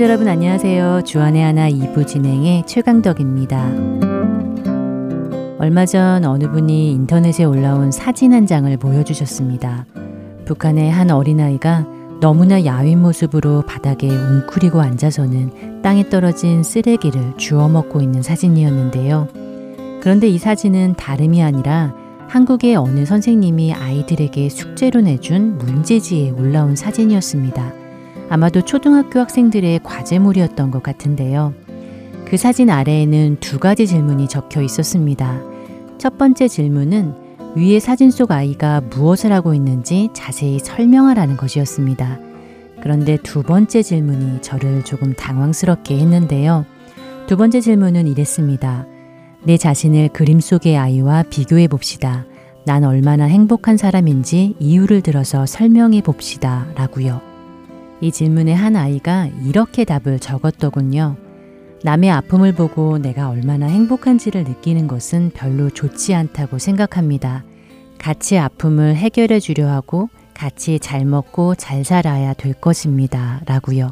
애청자 여러분 안녕하세요. 주안의 하나 2부 진행의 최강덕입니다. 얼마 전 어느 분이 인터넷에 올라온 사진 한 장을 보여주셨습니다. 북한의 한 어린아이가 너무나 야윈 모습으로 바닥에 웅크리고 앉아서는 땅에 떨어진 쓰레기를 주워 먹고 있는 사진이었는데요. 그런데 이 사진은 다름이 아니라 한국의 어느 선생님이 아이들에게 숙제로 내준 문제지에 올라온 사진이었습니다. 아마도 초등학교 학생들의 과제물이었던 것 같은데요. 그 사진 아래에는 두 가지 질문이 적혀 있었습니다. 첫 번째 질문은 위에 사진 속 아이가 무엇을 하고 있는지 자세히 설명하라는 것이었습니다. 그런데 두 번째 질문이 저를 조금 당황스럽게 했는데요. 두 번째 질문은 이랬습니다. 내 자신을 그림 속의 아이와 비교해 봅시다. 난 얼마나 행복한 사람인지 이유를 들어서 설명해 봅시다. 라고요. 이 질문에 한 아이가 이렇게 답을 적었더군요. 남의 아픔을 보고 내가 얼마나 행복한지를 느끼는 것은 별로 좋지 않다고 생각합니다. 같이 아픔을 해결해 주려 하고 같이 잘 먹고 잘 살아야 될 것입니다. 라고요.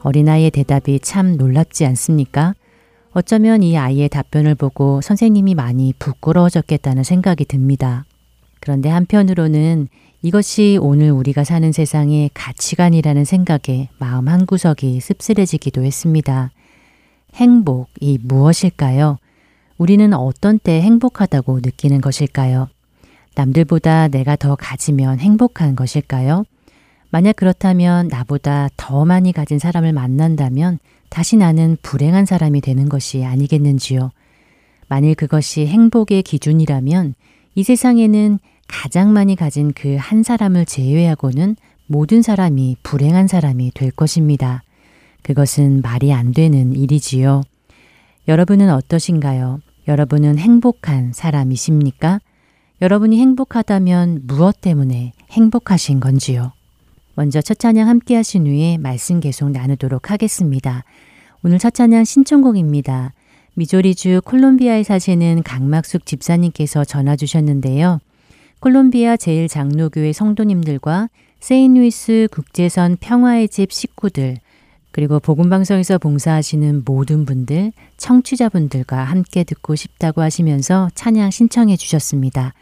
어린아이의 대답이 참 놀랍지 않습니까? 어쩌면 이 아이의 답변을 보고 선생님이 많이 부끄러워졌겠다는 생각이 듭니다. 그런데 한편으로는 이것이 오늘 우리가 사는 세상의 가치관이라는 생각에 마음 한구석이 씁쓸해지기도 했습니다. 행복이 무엇일까요? 우리는 어떤 때 행복하다고 느끼는 것일까요? 남들보다 내가 더 가지면 행복한 것일까요? 만약 그렇다면 나보다 더 많이 가진 사람을 만난다면 다시 나는 불행한 사람이 되는 것이 아니겠는지요. 만일 그것이 행복의 기준이라면 이 세상에는 가장 많이 가진 그 한 사람을 제외하고는 모든 사람이 불행한 사람이 될 것입니다. 그것은 말이 안 되는 일이지요. 여러분은 어떠신가요? 여러분은 행복한 사람이십니까? 여러분이 행복하다면 무엇 때문에 행복하신 건지요? 먼저 첫 찬양 함께 하신 후에 말씀 계속 나누도록 하겠습니다. 오늘 첫 찬양 신청곡입니다. 미조리주 콜롬비아에 사시는 강막숙 집사님께서 전화 주셨는데요. 콜롬비아 제일장로교회 성도님들과 세인루이스 국제선 평화의 집 식구들, 그리고 복음방송에서 봉사하시는 모든 분들, 청취자분들과 함께 듣고 싶다고 하시면서 찬양 신청해 주셨습니다.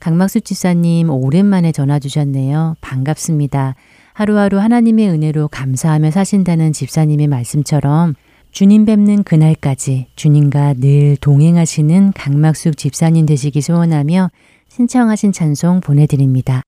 강막수 집사님 오랜만에 전화 주셨네요. 반갑습니다. 하루하루 하나님의 은혜로 감사하며 사신다는 집사님의 말씀처럼 주님 뵙는 그날까지 주님과 늘 동행하시는 강막숙 집사님 되시기 소원하며 신청하신 찬송 보내드립니다.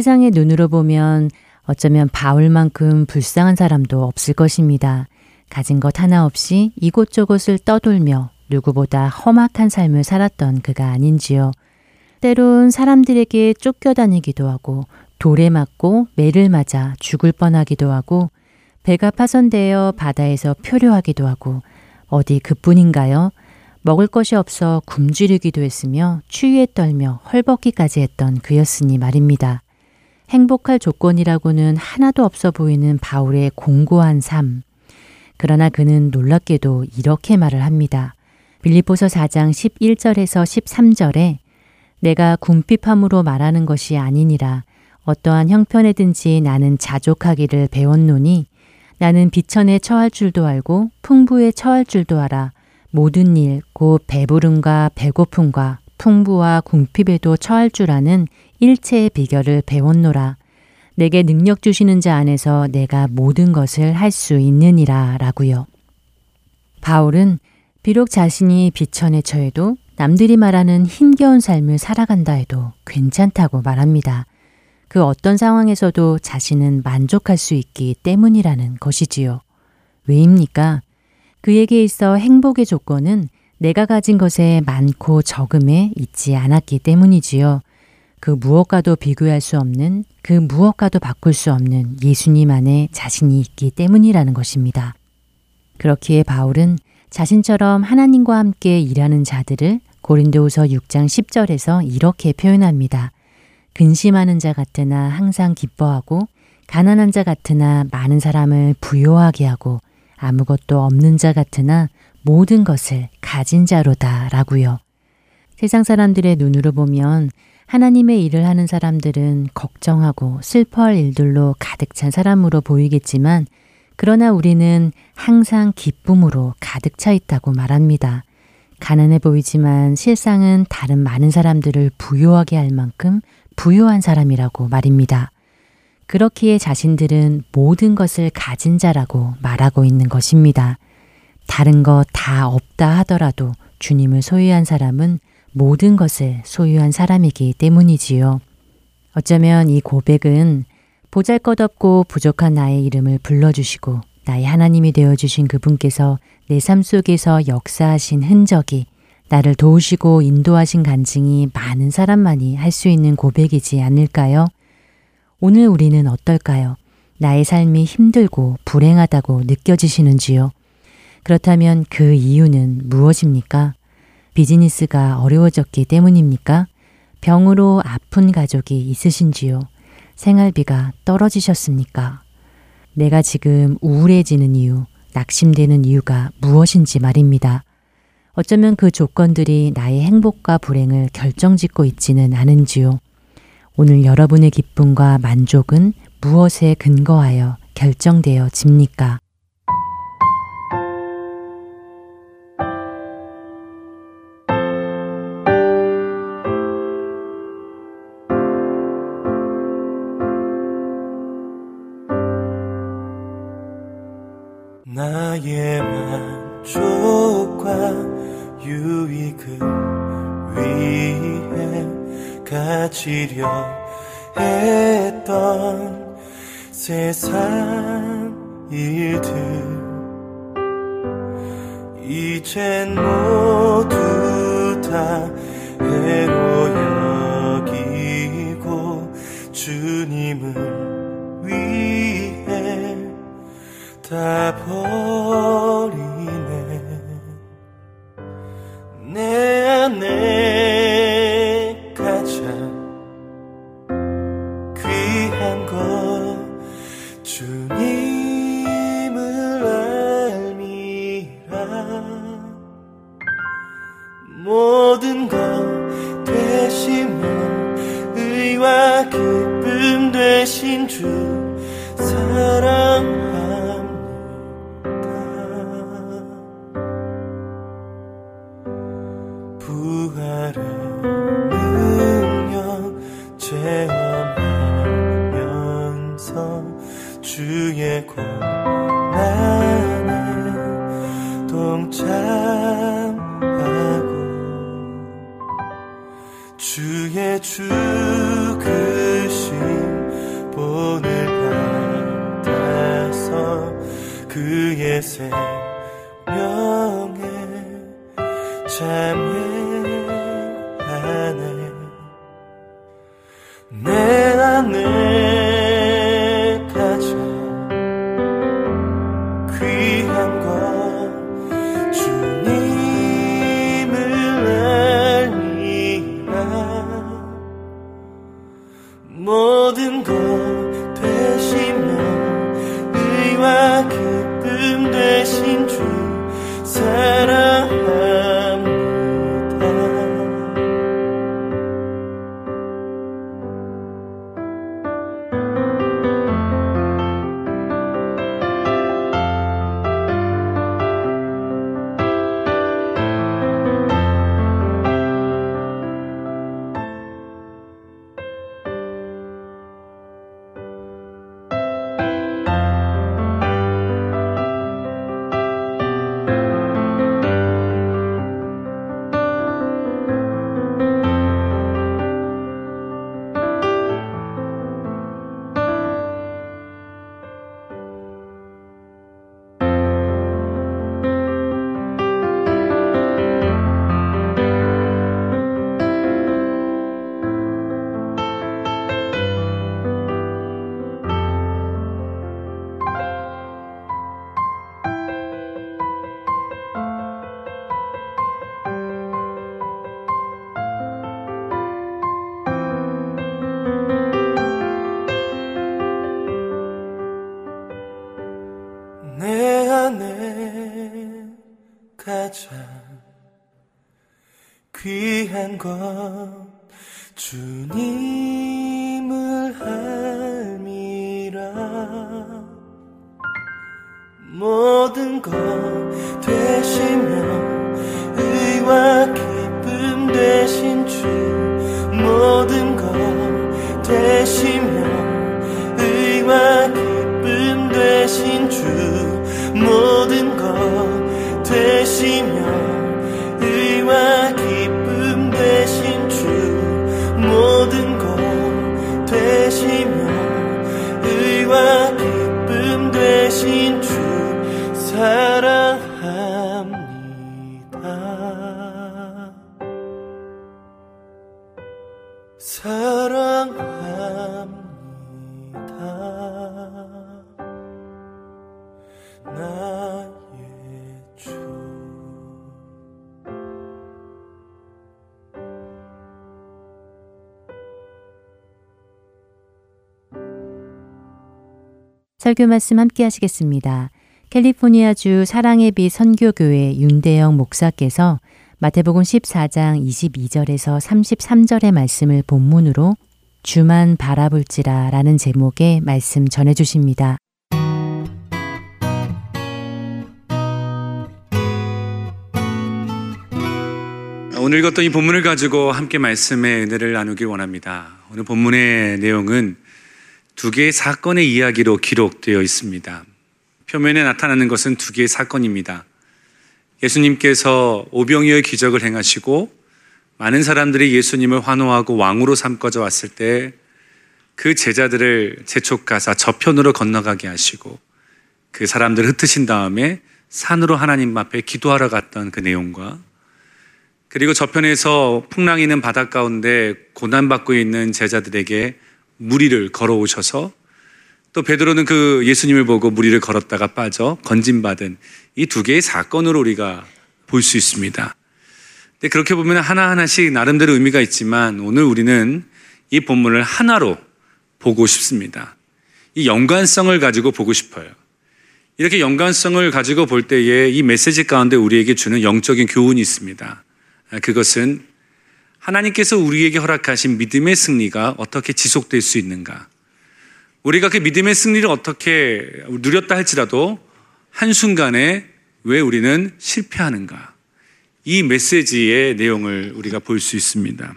세상의 눈으로 보면 어쩌면 바울만큼 불쌍한 사람도 없을 것입니다. 가진 것 하나 없이 이곳저곳을 떠돌며 누구보다 험악한 삶을 살았던 그가 아닌지요. 때론 사람들에게 쫓겨다니기도 하고 돌에 맞고 매를 맞아 죽을 뻔하기도 하고 배가 파손되어 바다에서 표류하기도 하고 어디 그뿐인가요? 먹을 것이 없어 굶주리기도 했으며 추위에 떨며 헐벗기까지 했던 그였으니 말입니다. 행복할 조건이라고는 하나도 없어 보이는 바울의 공고한 삶. 그러나 그는 놀랍게도 이렇게 말을 합니다. 빌리포서 4장 11절에서 13절에 내가 궁핍함으로 말하는 것이 아니니라 어떠한 형편에든지 나는 자족하기를 배웠노니 나는 비천에 처할 줄도 알고 풍부에 처할 줄도 알아 모든 일, 곧 배부름과 배고픔과 풍부와 궁핍에도 처할 줄 아는 일체의 비결을 배웠노라. 내게 능력 주시는 자 안에서 내가 모든 것을 할 수 있느니라 라고요. 바울은 비록 자신이 비천에 처해도 남들이 말하는 힘겨운 삶을 살아간다 해도 괜찮다고 말합니다. 그 어떤 상황에서도 자신은 만족할 수 있기 때문이라는 것이지요. 왜입니까? 그에게 있어 행복의 조건은 내가 가진 것에 많고 적음에 있지 않았기 때문이지요. 그 무엇과도 비교할 수 없는, 그 무엇과도 바꿀 수 없는 예수님 안에 자신이 있기 때문이라는 것입니다. 그렇기에 바울은 자신처럼 하나님과 함께 일하는 자들을 고린도후서 6장 10절에서 이렇게 표현합니다. 근심하는 자 같으나 항상 기뻐하고 가난한 자 같으나 많은 사람을 부요하게 하고 아무것도 없는 자 같으나 모든 것을 가진 자로다 라고요. 세상 사람들의 눈으로 보면 하나님의 일을 하는 사람들은 걱정하고 슬퍼할 일들로 가득 찬 사람으로 보이겠지만 그러나 우리는 항상 기쁨으로 가득 차 있다고 말합니다. 가난해 보이지만 실상은 다른 많은 사람들을 부요하게 할 만큼 부유한 사람이라고 말입니다. 그렇기에 자신들은 모든 것을 가진 자라고 말하고 있는 것입니다. 다른 것 다 없다 하더라도 주님을 소유한 사람은 모든 것을 소유한 사람이기 때문이지요. 어쩌면 이 고백은 보잘 것 없고 부족한 나의 이름을 불러주시고 나의 하나님이 되어주신 그분께서 내 삶 속에서 역사하신 흔적이 나를 도우시고 인도하신 간증이 많은 사람만이 할 수 있는 고백이지 않을까요? 오늘 우리는 어떨까요? 나의 삶이 힘들고 불행하다고 느껴지시는지요? 그렇다면 그 이유는 무엇입니까? 비즈니스가 어려워졌기 때문입니까? 병으로 아픈 가족이 있으신지요? 생활비가 떨어지셨습니까? 내가 지금 우울해지는 이유, 낙심되는 이유가 무엇인지 말입니다. 어쩌면 그 조건들이 나의 행복과 불행을 결정짓고 있지는 않은지요. 오늘 여러분의 기쁨과 만족은 무엇에 근거하여 결정되어 집니까? 족과 유익을 위해 가지려 했던 세상 일들. 이젠 모두 다 해로 여기고 주님을 위해 다 버리 내 설교 말씀 함께 하시겠습니다. 캘리포니아주 사랑의 빛 선교교회 윤대영 목사께서 마태복음 14장 22절에서 33절의 말씀을 본문으로 주만 바라볼지라 라는 제목의 말씀 전해 주십니다. 오늘 읽었던 이 본문을 가지고 함께 말씀의 은혜를 나누길 원합니다. 오늘 본문의 내용은 두 개의 사건의 이야기로 기록되어 있습니다. 표면에 나타나는 것은 두 개의 사건입니다. 예수님께서 오병이어의 기적을 행하시고 많은 사람들이 예수님을 환호하고 왕으로 삼고져 왔을 때 그 제자들을 재촉가사 저편으로 건너가게 하시고 그 사람들을 흩으신 다음에 산으로 하나님 앞에 기도하러 갔던 그 내용과 그리고 저편에서 풍랑이 있는 바닷 가운데 고난받고 있는 제자들에게 무리를 걸어오셔서 또 베드로는 그 예수님을 보고 무리를 걸었다가 빠져 건진받은 이 두 개의 사건으로 우리가 볼 수 있습니다. 근데 그렇게 보면 하나하나씩 나름대로 의미가 있지만 오늘 우리는 이 본문을 하나로 보고 싶습니다. 이 연관성을 가지고 보고 싶어요. 이렇게 연관성을 가지고 볼 때에 이 메시지 가운데 우리에게 주는 영적인 교훈이 있습니다. 그것은 하나님께서 우리에게 허락하신 믿음의 승리가 어떻게 지속될 수 있는가. 우리가 그 믿음의 승리를 어떻게 누렸다 할지라도 한순간에 왜 우리는 실패하는가. 이 메시지의 내용을 우리가 볼 수 있습니다.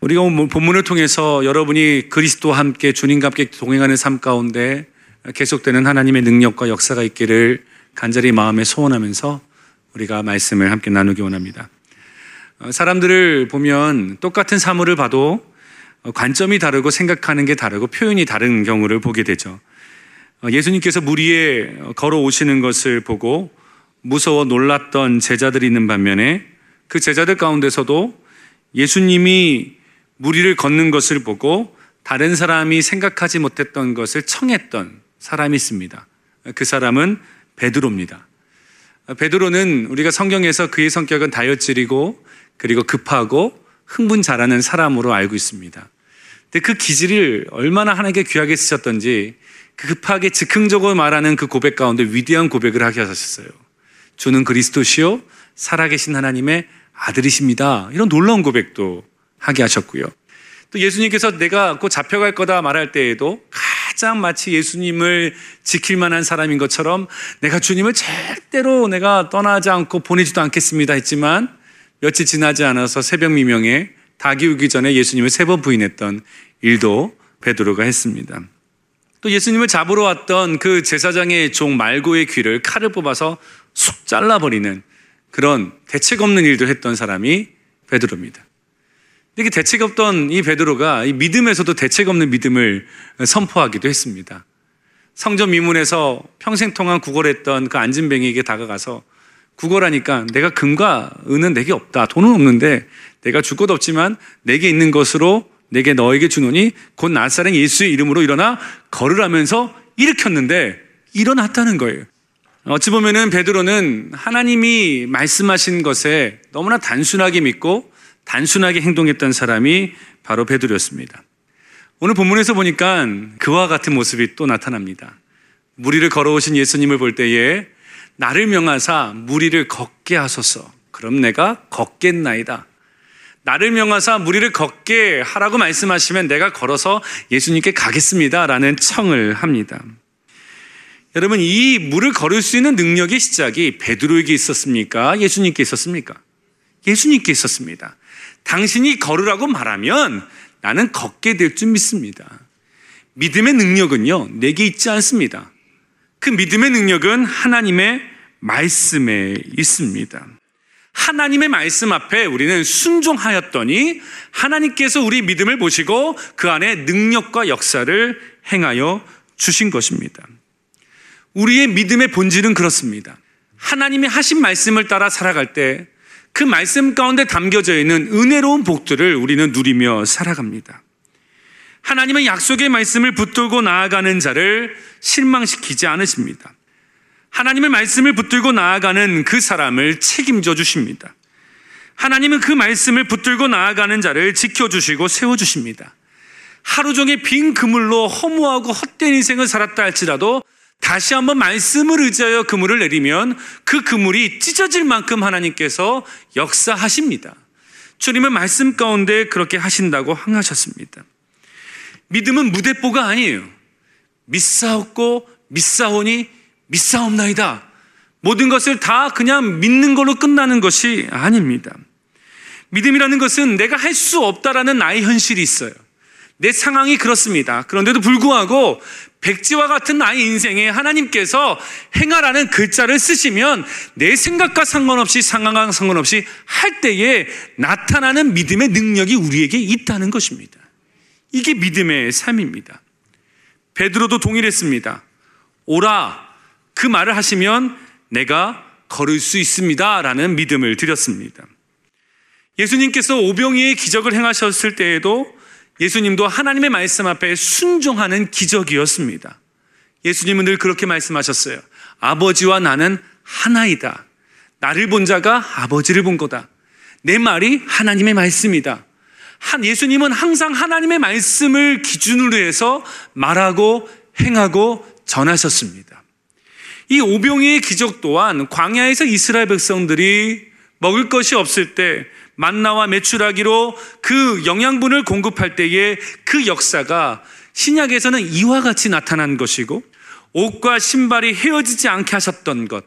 우리가 본문을 통해서 여러분이 그리스도와 함께 주님과 함께 동행하는 삶 가운데 계속되는 하나님의 능력과 역사가 있기를 간절히 마음에 소원하면서 우리가 말씀을 함께 나누기 원합니다. 어, 사람들을 보면 똑같은 사물을 봐도 관점이 다르고 생각하는 게 다르고 표현이 다른 경우를 보게 되죠. 어, 예수님께서 물 위에 걸어오시는 것을 보고 무서워 놀랐던 제자들이 있는 반면에 그 제자들 가운데서도 예수님이 물 위를 걷는 것을 보고 다른 사람이 생각하지 못했던 것을 청했던 사람이 있습니다. 그 사람은 베드로입니다. 베드로는 우리가 성경에서 그의 성격은 다혈질이고 그리고 급하고 흥분 잘하는 사람으로 알고 있습니다. 근데 그 기질을 얼마나 하나님께 귀하게 쓰셨던지 그 급하게 즉흥적으로 말하는 그 고백 가운데 위대한 고백을 하게 하셨어요. 주는 그리스도시요 살아계신 하나님의 아들이십니다. 이런 놀라운 고백도 하게 하셨고요. 또 예수님께서 내가 곧 잡혀갈 거다 말할 때에도 가장 마치 예수님을 지킬 만한 사람인 것처럼 내가 주님을 절대로 내가 떠나지 않고 보내지도 않겠습니다 했지만 며칠 지나지 않아서 새벽 미명에 닭이 오기 전에 예수님을 세 번 부인했던 일도 베드로가 했습니다. 또 예수님을 잡으러 왔던 그 제사장의 종 말고의 귀를 칼을 뽑아서 쑥 잘라버리는 그런 대책 없는 일도 했던 사람이 베드로입니다. 이게 대책 없던 이 베드로가 이 믿음에서도 대책 없는 믿음을 선포하기도 했습니다. 성전 미문에서 평생 동안 구걸했던 그 안진뱅이에게 다가가서 구걸하니까 내가 금과 은은 내게 없다. 돈은 없는데 내가 줄 것 없지만 내게 있는 것으로 내게 너에게 주노니 곧 나사렛 예수의 이름으로 일어나 걸으라면서 일으켰는데 일어났다는 거예요. 어찌 보면은 베드로는 하나님이 말씀하신 것에 너무나 단순하게 믿고 단순하게 행동했던 사람이 바로 베드로였습니다. 오늘 본문에서 보니까 그와 같은 모습이 또 나타납니다. 무리를 걸어오신 예수님을 볼 때에 나를 명하사 무리를 걷게 하소서. 그럼 내가 걷겠나이다. 나를 명하사 무리를 걷게 하라고 말씀하시면 내가 걸어서 예수님께 가겠습니다. 라는 청을 합니다. 여러분, 이 물을 걸을 수 있는 능력의 시작이 베드로에게 있었습니까? 예수님께 있었습니까? 예수님께 있었습니다. 당신이 걸으라고 말하면 나는 걷게 될 줄 믿습니다. 믿음의 능력은요, 내게 있지 않습니다. 그 믿음의 능력은 하나님의 말씀에 있습니다. 하나님의 말씀 앞에 우리는 순종하였더니 하나님께서 우리 믿음을 보시고 그 안에 능력과 역사를 행하여 주신 것입니다. 우리의 믿음의 본질은 그렇습니다. 하나님의 하신 말씀을 따라 살아갈 때 그 말씀 가운데 담겨져 있는 은혜로운 복들을 우리는 누리며 살아갑니다. 하나님은 약속의 말씀을 붙들고 나아가는 자를 실망시키지 않으십니다. 하나님의 말씀을 붙들고 나아가는 그 사람을 책임져 주십니다. 하나님은 그 말씀을 붙들고 나아가는 자를 지켜주시고 세워주십니다. 하루 종일 빈 그물로 허무하고 헛된 인생을 살았다 할지라도 다시 한번 말씀을 의지하여 그물을 내리면 그 그물이 찢어질 만큼 하나님께서 역사하십니다. 주님은 말씀 가운데 그렇게 하신다고 항하셨습니다. 믿음은 무대뽀가 아니에요. 믿사옵고 믿사오니 믿사옵나이다. 모든 것을 다 그냥 믿는 걸로 끝나는 것이 아닙니다. 믿음이라는 것은 내가 할 수 없다라는 나의 현실이 있어요. 내 상황이 그렇습니다. 그런데도 불구하고 백지와 같은 나의 인생에 하나님께서 행하라는 글자를 쓰시면 내 생각과 상관없이 상황과 상관없이 할 때에 나타나는 믿음의 능력이 우리에게 있다는 것입니다. 이게 믿음의 삶입니다. 베드로도 동일했습니다. 오라 그 말을 하시면 내가 걸을 수 있습니다. 라는 믿음을 드렸습니다. 예수님께서 오병이의 기적을 행하셨을 때에도 예수님도 하나님의 말씀 앞에 순종하는 기적이었습니다. 예수님은 늘 그렇게 말씀하셨어요. 아버지와 나는 하나이다. 나를 본 자가 아버지를 본 거다. 내 말이 하나님의 말씀이다. 한 예수님은 항상 하나님의 말씀을 기준으로 해서 말하고 행하고 전하셨습니다. 이 오병이의 기적 또한 광야에서 이스라엘 백성들이 먹을 것이 없을 때 만나와 메추라기로 그 영양분을 공급할 때에 그 역사가 신약에서는 이와 같이 나타난 것이고 옷과 신발이 헤어지지 않게 하셨던 것,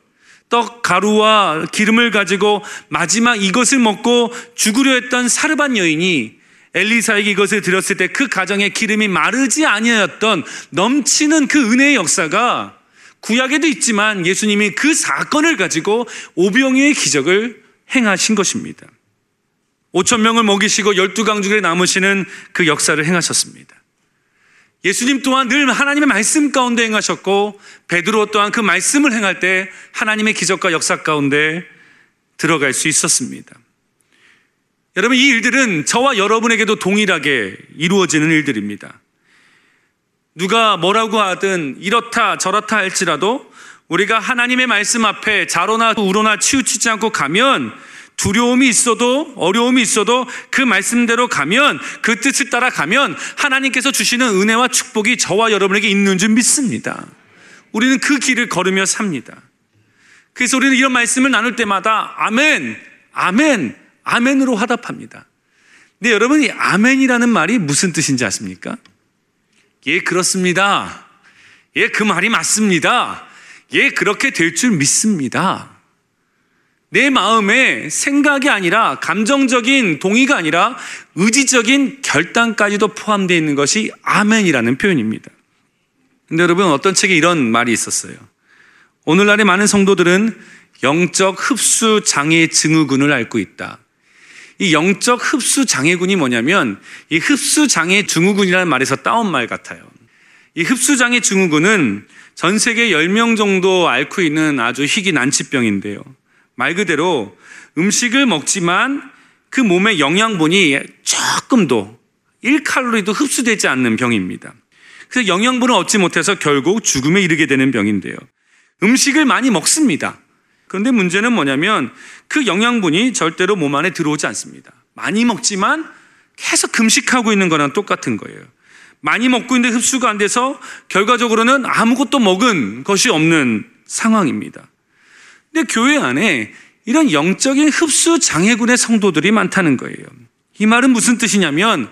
떡 가루와 기름을 가지고 마지막 이것을 먹고 죽으려 했던 사르반 여인이 엘리사에게 이것을 드렸을 때 그 가정의 기름이 마르지 아니하였던 넘치는 그 은혜의 역사가 구약에도 있지만 예수님이 그 사건을 가지고 오병이의 기적을 행하신 것입니다. 5천 명을 먹이시고 열두 강중에 남으시는 그 역사를 행하셨습니다. 예수님 또한 늘 하나님의 말씀 가운데 행하셨고 베드로 또한 그 말씀을 행할 때 하나님의 기적과 역사 가운데 들어갈 수 있었습니다. 여러분 이 일들은 저와 여러분에게도 동일하게 이루어지는 일들입니다. 누가 뭐라고 하든 이렇다 저렇다 할지라도 우리가 하나님의 말씀 앞에 자로나 우로나 치우치지 않고 가면 두려움이 있어도 어려움이 있어도 그 말씀대로 가면 그 뜻을 따라 가면 하나님께서 주시는 은혜와 축복이 저와 여러분에게 있는 줄 믿습니다. 우리는 그 길을 걸으며 삽니다. 그래서 우리는 이런 말씀을 나눌 때마다 아멘, 아멘, 아멘으로 화답합니다. 근데 여러분 이 아멘이라는 말이 무슨 뜻인지 아십니까? 예, 그렇습니다. 예, 그 말이 맞습니다. 예, 그렇게 될 줄 믿습니다. 내 마음에 생각이 아니라 감정적인 동의가 아니라 의지적인 결단까지도 포함되어 있는 것이 아멘이라는 표현입니다. 근데 여러분 어떤 책에 이런 말이 있었어요. 오늘날의 많은 성도들은 영적 흡수 장애 증후군을 앓고 있다. 이 영적 흡수 장애군이 뭐냐면 이 흡수 장애 증후군이라는 말에서 따온 말 같아요. 이 흡수 장애 증후군은 전 세계 10명 정도 앓고 있는 아주 희귀 난치병인데요. 말 그대로 음식을 먹지만 그 몸의 영양분이 조금도 1칼로리도 흡수되지 않는 병입니다. 그래서 영양분을 얻지 못해서 결국 죽음에 이르게 되는 병인데요. 음식을 많이 먹습니다. 그런데 문제는 뭐냐면 그 영양분이 절대로 몸 안에 들어오지 않습니다. 많이 먹지만 계속 금식하고 있는 거랑 똑같은 거예요. 많이 먹고 있는데 흡수가 안 돼서 결과적으로는 아무것도 먹은 것이 없는 상황입니다. 근데 교회 안에 이런 영적인 흡수 장애군의 성도들이 많다는 거예요. 이 말은 무슨 뜻이냐면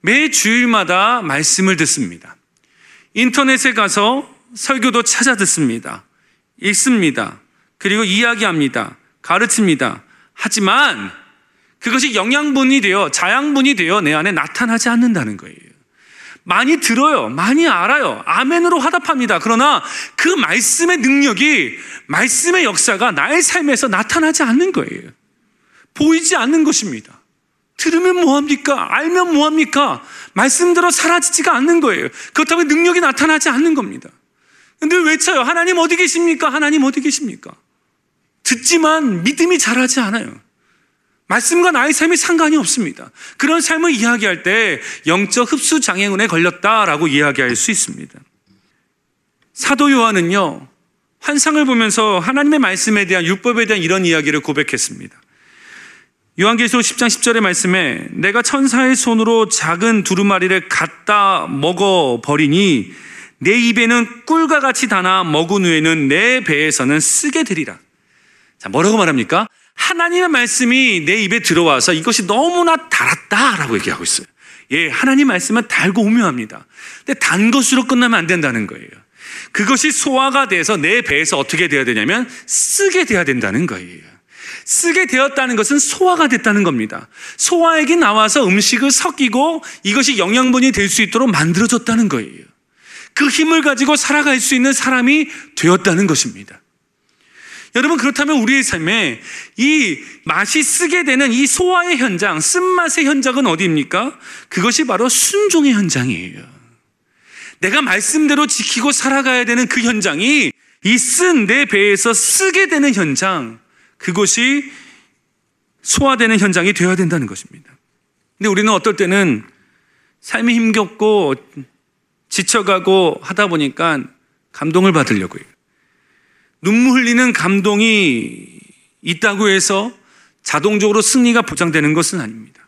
매 주일마다 말씀을 듣습니다. 인터넷에 가서 설교도 찾아 듣습니다. 읽습니다. 그리고 이야기합니다. 가르칩니다. 하지만 그것이 영양분이 되어 자양분이 되어 내 안에 나타나지 않는다는 거예요. 많이 들어요. 많이 알아요. 아멘으로 화답합니다. 그러나 그 말씀의 능력이 말씀의 역사가 나의 삶에서 나타나지 않는 거예요. 보이지 않는 것입니다. 들으면 뭐합니까? 알면 뭐합니까? 말씀대로 사라지지가 않는 거예요. 그렇다면 능력이 나타나지 않는 겁니다. 근데 외쳐요. 하나님 어디 계십니까? 하나님 어디 계십니까? 듣지만 믿음이 자라지 않아요. 말씀과 나의 삶이 상관이 없습니다. 그런 삶을 이야기할 때 영적 흡수 장애운에 걸렸다라고 이야기할 수 있습니다. 사도 요한은요, 환상을 보면서 하나님의 말씀에 대한 율법에 대한 이런 이야기를 고백했습니다. 요한계시록 10장 10절의 말씀에 내가 천사의 손으로 작은 두루마리를 갖다 먹어 버리니 내 입에는 꿀과 같이 다나 먹은 후에는 내 배에서는 쓰게 되리라. 자, 뭐라고 말합니까? 하나님의 말씀이 내 입에 들어와서 이것이 너무나 달았다라고 얘기하고 있어요. 예, 하나님 말씀은 달고 오묘합니다. 근데 단 것으로 끝나면 안 된다는 거예요. 그것이 소화가 돼서 내 배에서 어떻게 되어야 되냐면 쓰게 돼야 된다는 거예요. 쓰게 되었다는 것은 소화가 됐다는 겁니다. 소화액이 나와서 음식을 섞이고 이것이 영양분이 될 수 있도록 만들어졌다는 거예요. 그 힘을 가지고 살아갈 수 있는 사람이 되었다는 것입니다. 여러분 그렇다면 우리의 삶에 이 맛이 쓰게 되는 이 소화의 현장, 쓴맛의 현장은 어디입니까? 그것이 바로 순종의 현장이에요. 내가 말씀대로 지키고 살아가야 되는 그 현장이 이 쓴 내 배에서 쓰게 되는 현장, 그것이 소화되는 현장이 되어야 된다는 것입니다. 근데 우리는 어떨 때는 삶이 힘겹고 지쳐가고 하다 보니까 감동을 받으려고 해요. 눈물 흘리는 감동이 있다고 해서 자동적으로 승리가 보장되는 것은 아닙니다.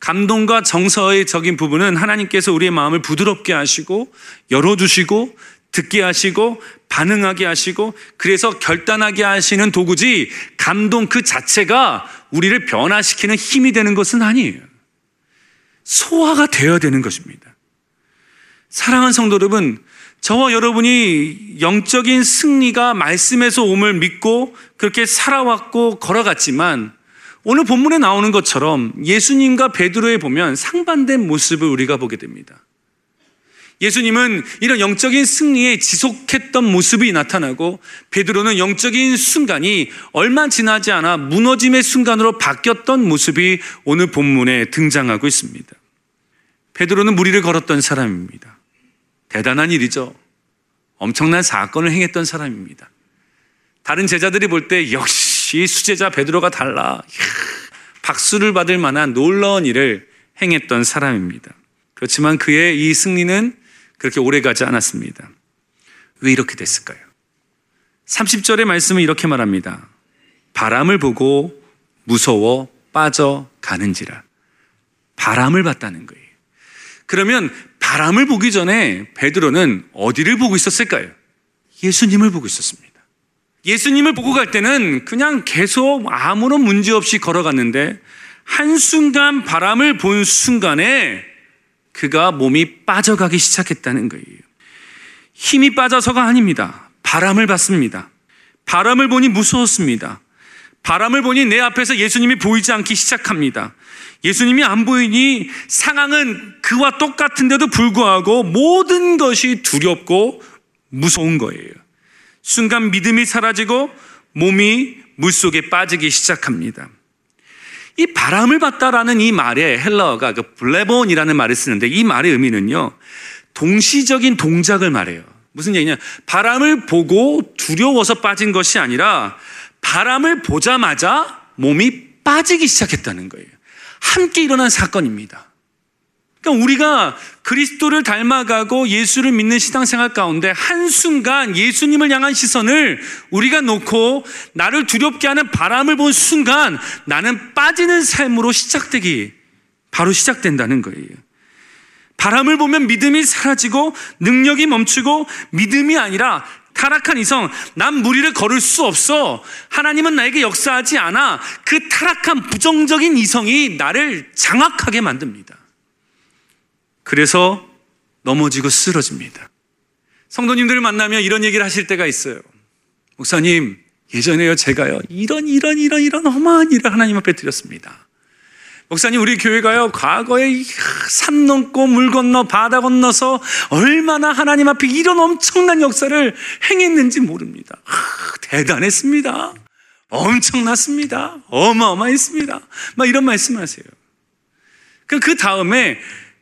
감동과 정서의 적인 부분은 하나님께서 우리의 마음을 부드럽게 하시고 열어주시고 듣게 하시고 반응하게 하시고 그래서 결단하게 하시는 도구지 감동 그 자체가 우리를 변화시키는 힘이 되는 것은 아니에요. 소화가 되어야 되는 것입니다. 사랑하는 성도 여러분, 저와 여러분이 영적인 승리가 말씀에서 옴을 믿고 그렇게 살아왔고 걸어갔지만 오늘 본문에 나오는 것처럼 예수님과 베드로에 보면 상반된 모습을 우리가 보게 됩니다. 예수님은 이런 영적인 승리에 지속했던 모습이 나타나고 베드로는 영적인 순간이 얼마 지나지 않아 무너짐의 순간으로 바뀌었던 모습이 오늘 본문에 등장하고 있습니다. 베드로는 무리를 걸었던 사람입니다. 대단한 일이죠. 엄청난 사건을 행했던 사람입니다. 다른 제자들이 볼 때 역시 수제자 베드로가 달라. 이야, 박수를 받을 만한 놀라운 일을 행했던 사람입니다. 그렇지만 그의 이 승리는 그렇게 오래 가지 않았습니다. 왜 이렇게 됐을까요? 30절의 말씀은 이렇게 말합니다. 바람을 보고 무서워 빠져가는지라. 바람을 봤다는 거예요. 그러면 바람을 보기 전에 베드로는 어디를 보고 있었을까요? 예수님을 보고 있었습니다. 예수님을 보고 갈 때는 그냥 계속 아무런 문제 없이 걸어갔는데 한순간 바람을 본 순간에 그가 몸이 빠져가기 시작했다는 거예요. 힘이 빠져서가 아닙니다. 바람을 봤습니다. 바람을 보니 무서웠습니다. 바람을 보니 내 앞에서 예수님이 보이지 않기 시작합니다. 예수님이 안 보이니 상황은 그와 똑같은데도 불구하고 모든 것이 두렵고 무서운 거예요. 순간 믿음이 사라지고 몸이 물속에 빠지기 시작합니다. 이 바람을 봤다라는 이 말의 헬라어가 그 블레본이라는 말을 쓰는데 이 말의 의미는요. 동시적인 동작을 말해요. 무슨 얘기냐? 바람을 보고 두려워서 빠진 것이 아니라 바람을 보자마자 몸이 빠지기 시작했다는 거예요. 함께 일어난 사건입니다. 그러니까 우리가 그리스도를 닮아가고 예수를 믿는 신앙생활 가운데 한순간 예수님을 향한 시선을 우리가 놓고 나를 두렵게 하는 바람을 본 순간 나는 빠지는 삶으로 시작되기 바로 시작된다는 거예요. 바람을 보면 믿음이 사라지고 능력이 멈추고 믿음이 아니라 타락한 이성, 난 무리를 걸을 수 없어. 하나님은 나에게 역사하지 않아. 그 타락한 부정적인 이성이 나를 장악하게 만듭니다. 그래서 넘어지고 쓰러집니다. 성도님들을 만나면 이런 얘기를 하실 때가 있어요. 목사님, 예전에요, 제가요, 이런, 이런, 이런, 이런 험한 일을 하나님 앞에 드렸습니다. 목사님, 우리 교회가요, 과거에 산 넘고 물 건너 바다 건너서 얼마나 하나님 앞에 이런 엄청난 역사를 행했는지 모릅니다. 아, 대단했습니다. 엄청났습니다. 어마어마했습니다. 막 이런 말씀을 하세요. 그, 그 다음에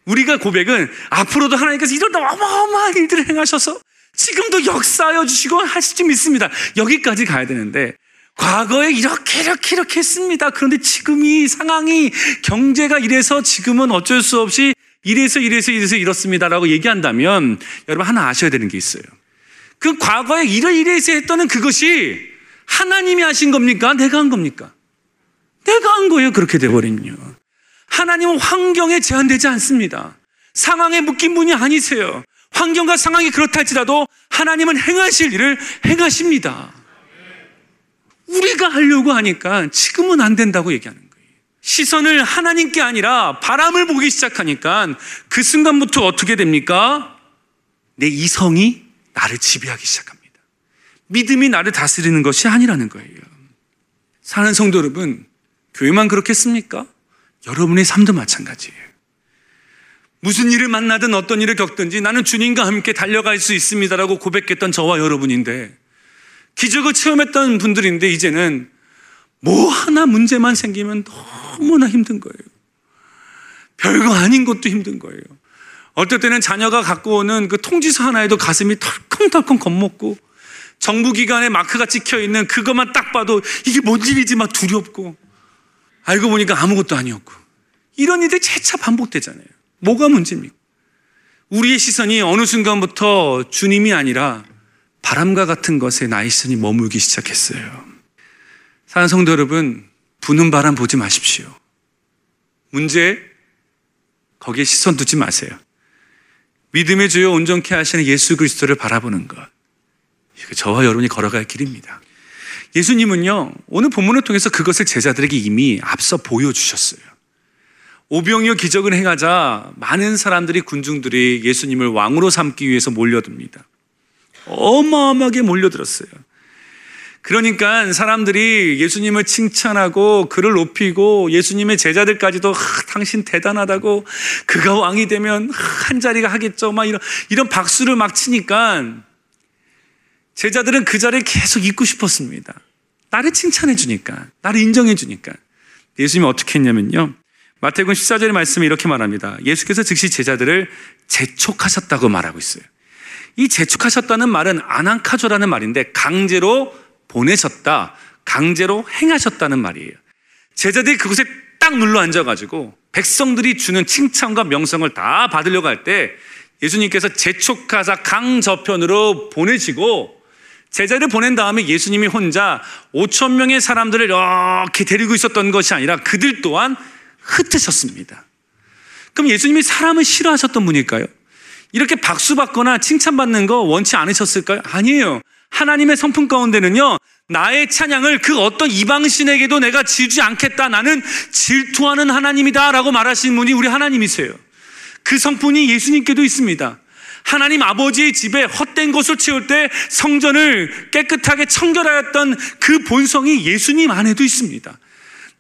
우리가 고백은 앞으로도 하나님께서 이런 어마어마한 일들을 행하셔서 지금도 역사하여 주시고 하실 줄 믿습니다. 여기까지 가야 되는데 과거에 이렇게 이렇게 이렇게 했습니다. 그런데 지금 이 상황이 경제가 이래서 지금은 어쩔 수 없이 이래서 이래서 이래서 이렇습니다라고 얘기한다면 여러분 하나 아셔야 되는 게 있어요. 그 과거에 이러 이래서 했던 그것이 하나님이 하신 겁니까? 내가 한 겁니까? 내가 한 거예요. 그렇게 돼버리면요. 하나님은 환경에 제한되지 않습니다. 상황에 묶인 분이 아니세요. 환경과 상황이 그렇다 할지라도 하나님은 행하실 일을 행하십니다. 우리가 하려고 하니까 지금은 안 된다고 얘기하는 거예요. 시선을 하나님께 아니라 바람을 보기 시작하니까 그 순간부터 어떻게 됩니까? 내 이성이 나를 지배하기 시작합니다. 믿음이 나를 다스리는 것이 아니라는 거예요. 사는 성도 여러분, 교회만 그렇겠습니까? 여러분의 삶도 마찬가지예요. 무슨 일을 만나든 어떤 일을 겪든지 나는 주님과 함께 달려갈 수 있습니다라고 고백했던 저와 여러분인데 기적을 체험했던 분들인데 이제는 뭐 하나 문제만 생기면 너무나 힘든 거예요. 별거 아닌 것도 힘든 거예요. 어떨 때는 자녀가 갖고 오는 그 통지서 하나에도 가슴이 털컹털컹 겁먹고 정부기관에 마크가 찍혀 있는 그것만 딱 봐도 이게 뭔 일이지 막 두렵고 알고 보니까 아무것도 아니었고 이런 일들이 재차 반복되잖아요. 뭐가 문제입니까? 우리의 시선이 어느 순간부터 주님이 아니라 바람과 같은 것에 시선이 머물기 시작했어요. 사는 성도 여러분, 부는 바람 보지 마십시오. 문제, 거기에 시선 두지 마세요. 믿음의 주요 온전케 하시는 예수 그리스도를 바라보는 것. 저와 여러분이 걸어갈 길입니다. 예수님은요, 오늘 본문을 통해서 그것을 제자들에게 이미 앞서 보여주셨어요. 오병이어 기적을 행하자 많은 사람들이 군중들이 예수님을 왕으로 삼기 위해서 몰려듭니다. 어마어마하게 몰려들었어요. 그러니까 사람들이 예수님을 칭찬하고 그를 높이고 예수님의 제자들까지도 아, 당신 대단하다고 그가 왕이 되면 한 자리가 하겠죠. 막 이런 이런 박수를 막 치니까 제자들은 그 자리에 계속 있고 싶었습니다. 나를 칭찬해 주니까, 나를 인정해 주니까. 예수님이 어떻게 했냐면요. 마태복음 14절의 말씀에 이렇게 말합니다. 예수께서 즉시 제자들을 재촉하셨다고 말하고 있어요. 이 재촉하셨다는 말은 아난카조라는 말인데 강제로 보내셨다, 강제로 행하셨다는 말이에요. 제자들이 그곳에 딱 눌러 앉아가지고 백성들이 주는 칭찬과 명성을 다 받으려고 할 때 예수님께서 재촉하사 강 저편으로 보내시고 제자를 보낸 다음에 예수님이 혼자 5천 명의 사람들을 이렇게 데리고 있었던 것이 아니라 그들 또한 흩으셨습니다. 그럼 예수님이 사람을 싫어하셨던 분일까요? 이렇게 박수 받거나 칭찬받는 거 원치 않으셨을까요? 아니에요. 하나님의 성품 가운데는요, 나의 찬양을 그 어떤 이방신에게도 내가 지지 않겠다. 나는 질투하는 하나님이다. 라고 말하신 분이 우리 하나님이세요. 그 성품이 예수님께도 있습니다. 하나님 아버지의 집에 헛된 것을 채울 때 성전을 깨끗하게 청결하였던 그 본성이 예수님 안에도 있습니다.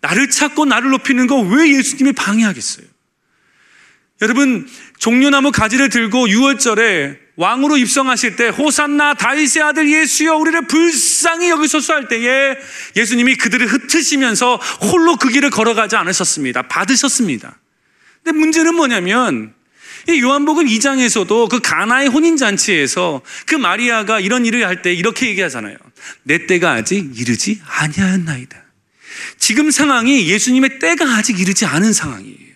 나를 찾고 나를 높이는 거 왜 예수님이 방해하겠어요? 여러분, 종려나무 가지를 들고 6월절에 왕으로 입성하실 때 호산나 다윗의 아들 예수여 우리를 불쌍히 여기소서 할 때에 예수님이 그들을 흩으시면서 홀로 그 길을 걸어가지 않으셨습니다. 받으셨습니다. 근데 문제는 뭐냐면 이 요한복음 2장에서도 그 가나의 혼인 잔치에서 그 마리아가 이런 일을 할 때 이렇게 얘기하잖아요. 내 때가 아직 이르지 아니하였나이다. 지금 상황이 예수님의 때가 아직 이르지 않은 상황이에요.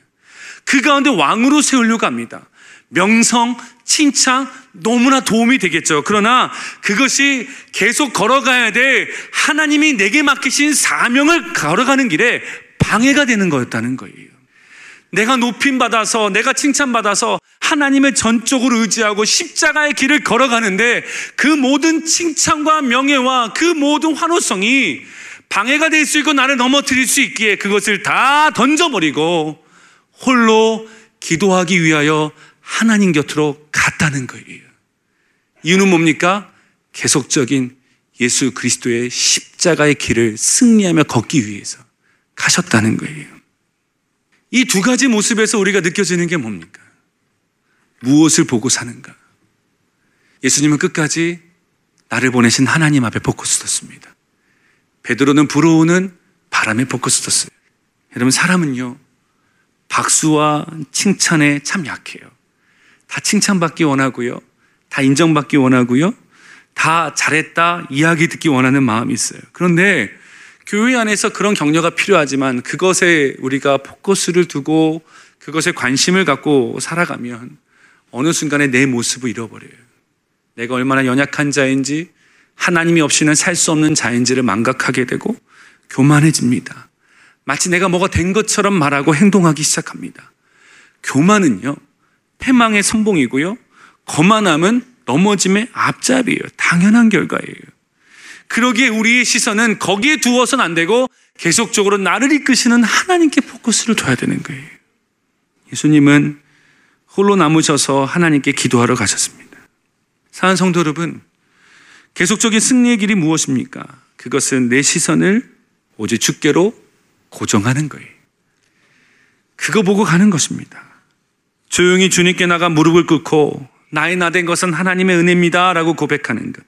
그 가운데 왕으로 세우려고 합니다. 명성, 칭찬 너무나 도움이 되겠죠. 그러나 그것이 계속 걸어가야 될 하나님이 내게 맡기신 사명을 걸어가는 길에 방해가 되는 거였다는 거예요. 내가 높임 받아서 내가 칭찬받아서 하나님의 전적으로 의지하고 십자가의 길을 걸어가는데 그 모든 칭찬과 명예와 그 모든 환호성이 방해가 될 수 있고 나를 넘어뜨릴 수 있기에 그것을 다 던져버리고 홀로 기도하기 위하여 하나님 곁으로 갔다는 거예요. 이유는 뭡니까? 계속적인 예수 그리스도의 십자가의 길을 승리하며 걷기 위해서 가셨다는 거예요. 이 두 가지 모습에서 우리가 느껴지는 게 뭡니까? 무엇을 보고 사는가? 예수님은 끝까지 나를 보내신 하나님 앞에 포커스 뒀습니다. 베드로는 불어오는 바람에 포커스 뒀어요. 여러분, 사람은요, 박수와 칭찬에 참 약해요. 다 칭찬받기 원하고요. 다 인정받기 원하고요. 다 잘했다 이야기 듣기 원하는 마음이 있어요. 그런데 교회 안에서 그런 격려가 필요하지만 그것에 우리가 포커스를 두고 그것에 관심을 갖고 살아가면 어느 순간에 내 모습을 잃어버려요. 내가 얼마나 연약한 자인지 하나님이 없이는 살 수 없는 자인지를 망각하게 되고 교만해집니다. 마치 내가 뭐가 된 것처럼 말하고 행동하기 시작합니다. 교만은요, 패망의 선봉이고요. 거만함은 넘어짐의 앞잡이에요. 당연한 결과예요. 그러기에 우리의 시선은 거기에 두어서는 안 되고 계속적으로 나를 이끄시는 하나님께 포커스를 둬야 되는 거예요. 예수님은 홀로 남으셔서 하나님께 기도하러 가셨습니다. 사한 성도 여러분, 계속적인 승리의 길이 무엇입니까? 그것은 내 시선을 오직 주께로 고정하는 거예요. 그거 보고 가는 것입니다. 조용히 주님께 나가 무릎을 꿇고 나의 나된 것은 하나님의 은혜입니다. 라고 고백하는 것.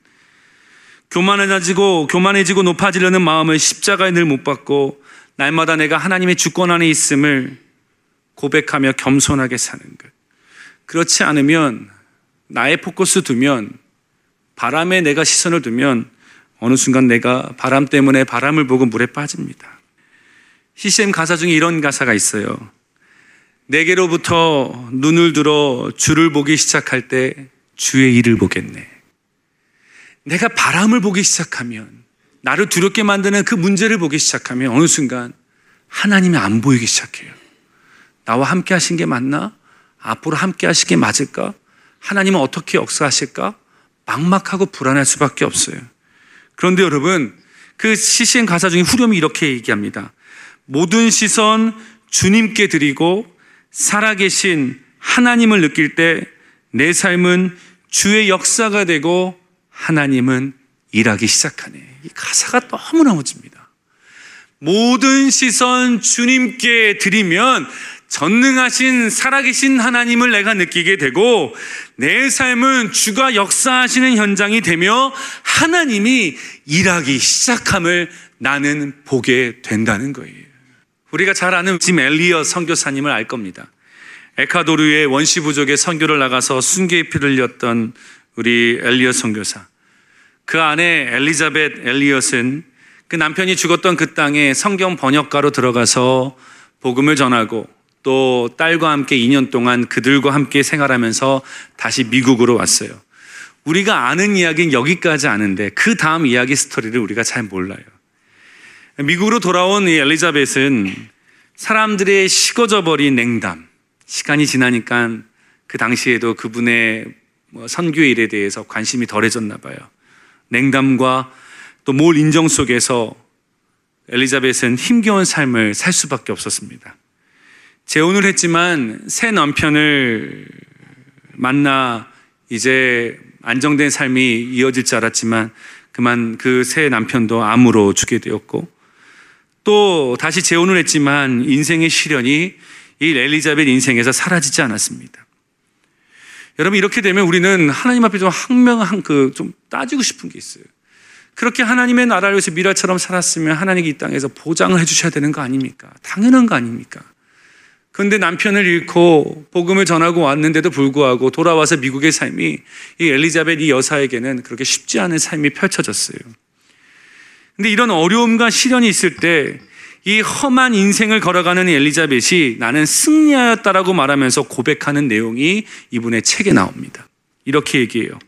교만해지고, 교만해지고 높아지려는 마음을 십자가에 늘 못 받고 날마다 내가 하나님의 주권 안에 있음을 고백하며 겸손하게 사는 것. 그렇지 않으면 나의 포커스 두면 바람에 내가 시선을 두면 어느 순간 내가 바람 때문에 바람을 보고 물에 빠집니다. CCM 가사 중에 이런 가사가 있어요. 내게로부터 눈을 들어 주를 보기 시작할 때 주의 일을 보겠네. 내가 바람을 보기 시작하면 나를 두렵게 만드는 그 문제를 보기 시작하면 어느 순간 하나님이 안 보이기 시작해요. 나와 함께 하신 게 맞나? 앞으로 함께 하신 게 맞을까? 하나님은 어떻게 역사하실까? 막막하고 불안할 수밖에 없어요. 그런데 여러분, 그 시시행 가사 중에 후렴이 이렇게 얘기합니다. 모든 시선 주님께 드리고 살아계신 하나님을 느낄 때 내 삶은 주의 역사가 되고 하나님은 일하기 시작하네. 이 가사가 너무 나머집니다. 모든 시선 주님께 드리면 전능하신 살아계신 하나님을 내가 느끼게 되고 내 삶은 주가 역사하시는 현장이 되며 하나님이 일하기 시작함을 나는 보게 된다는 거예요. 우리가 잘 아는 짐 엘리어 선교사님을 알 겁니다. 에카도르의 원시 부족의 선교를 나가서 순교의 피를 흘렸던 우리 엘리엇 선교사. 그 아내 엘리자벳 엘리엇은 그 남편이 죽었던 그 땅에 성경 번역가로 들어가서 복음을 전하고 또 딸과 함께 2년 동안 그들과 함께 생활하면서 다시 미국으로 왔어요. 우리가 아는 이야기는 여기까지 아는데 그 다음 이야기 스토리를 우리가 잘 몰라요. 미국으로 돌아온 이 엘리자벳은 사람들의 식어져 버린 냉담, 시간이 지나니까 그 당시에도 그분의 뭐 선교 일에 대해서 관심이 덜해졌나 봐요. 냉담과 또 몰 인정 속에서 엘리자벳은 힘겨운 삶을 살 수밖에 없었습니다. 재혼을 했지만 새 남편을 만나 이제 안정된 삶이 이어질 줄 알았지만 그만 그 새 남편도 암으로 죽게 되었고 또 다시 재혼을 했지만 인생의 시련이 이 엘리자벳 인생에서 사라지지 않았습니다. 여러분 이렇게 되면 우리는 하나님 앞에 좀 항명한 그 좀 따지고 싶은 게 있어요. 그렇게 하나님의 나라를 위해서 미라처럼 살았으면 하나님이 이 땅에서 보장을 해주셔야 되는 거 아닙니까? 당연한 거 아닙니까? 그런데 남편을 잃고 복음을 전하고 왔는데도 불구하고 돌아와서 미국의 삶이 이 엘리자벳 이 여사에게는 그렇게 쉽지 않은 삶이 펼쳐졌어요. 근데 이런 어려움과 시련이 있을 때 이 험한 인생을 걸어가는 엘리자벳이 나는 승리하였다라고 말하면서 고백하는 내용이 이분의 책에 나옵니다. 이렇게 얘기해요.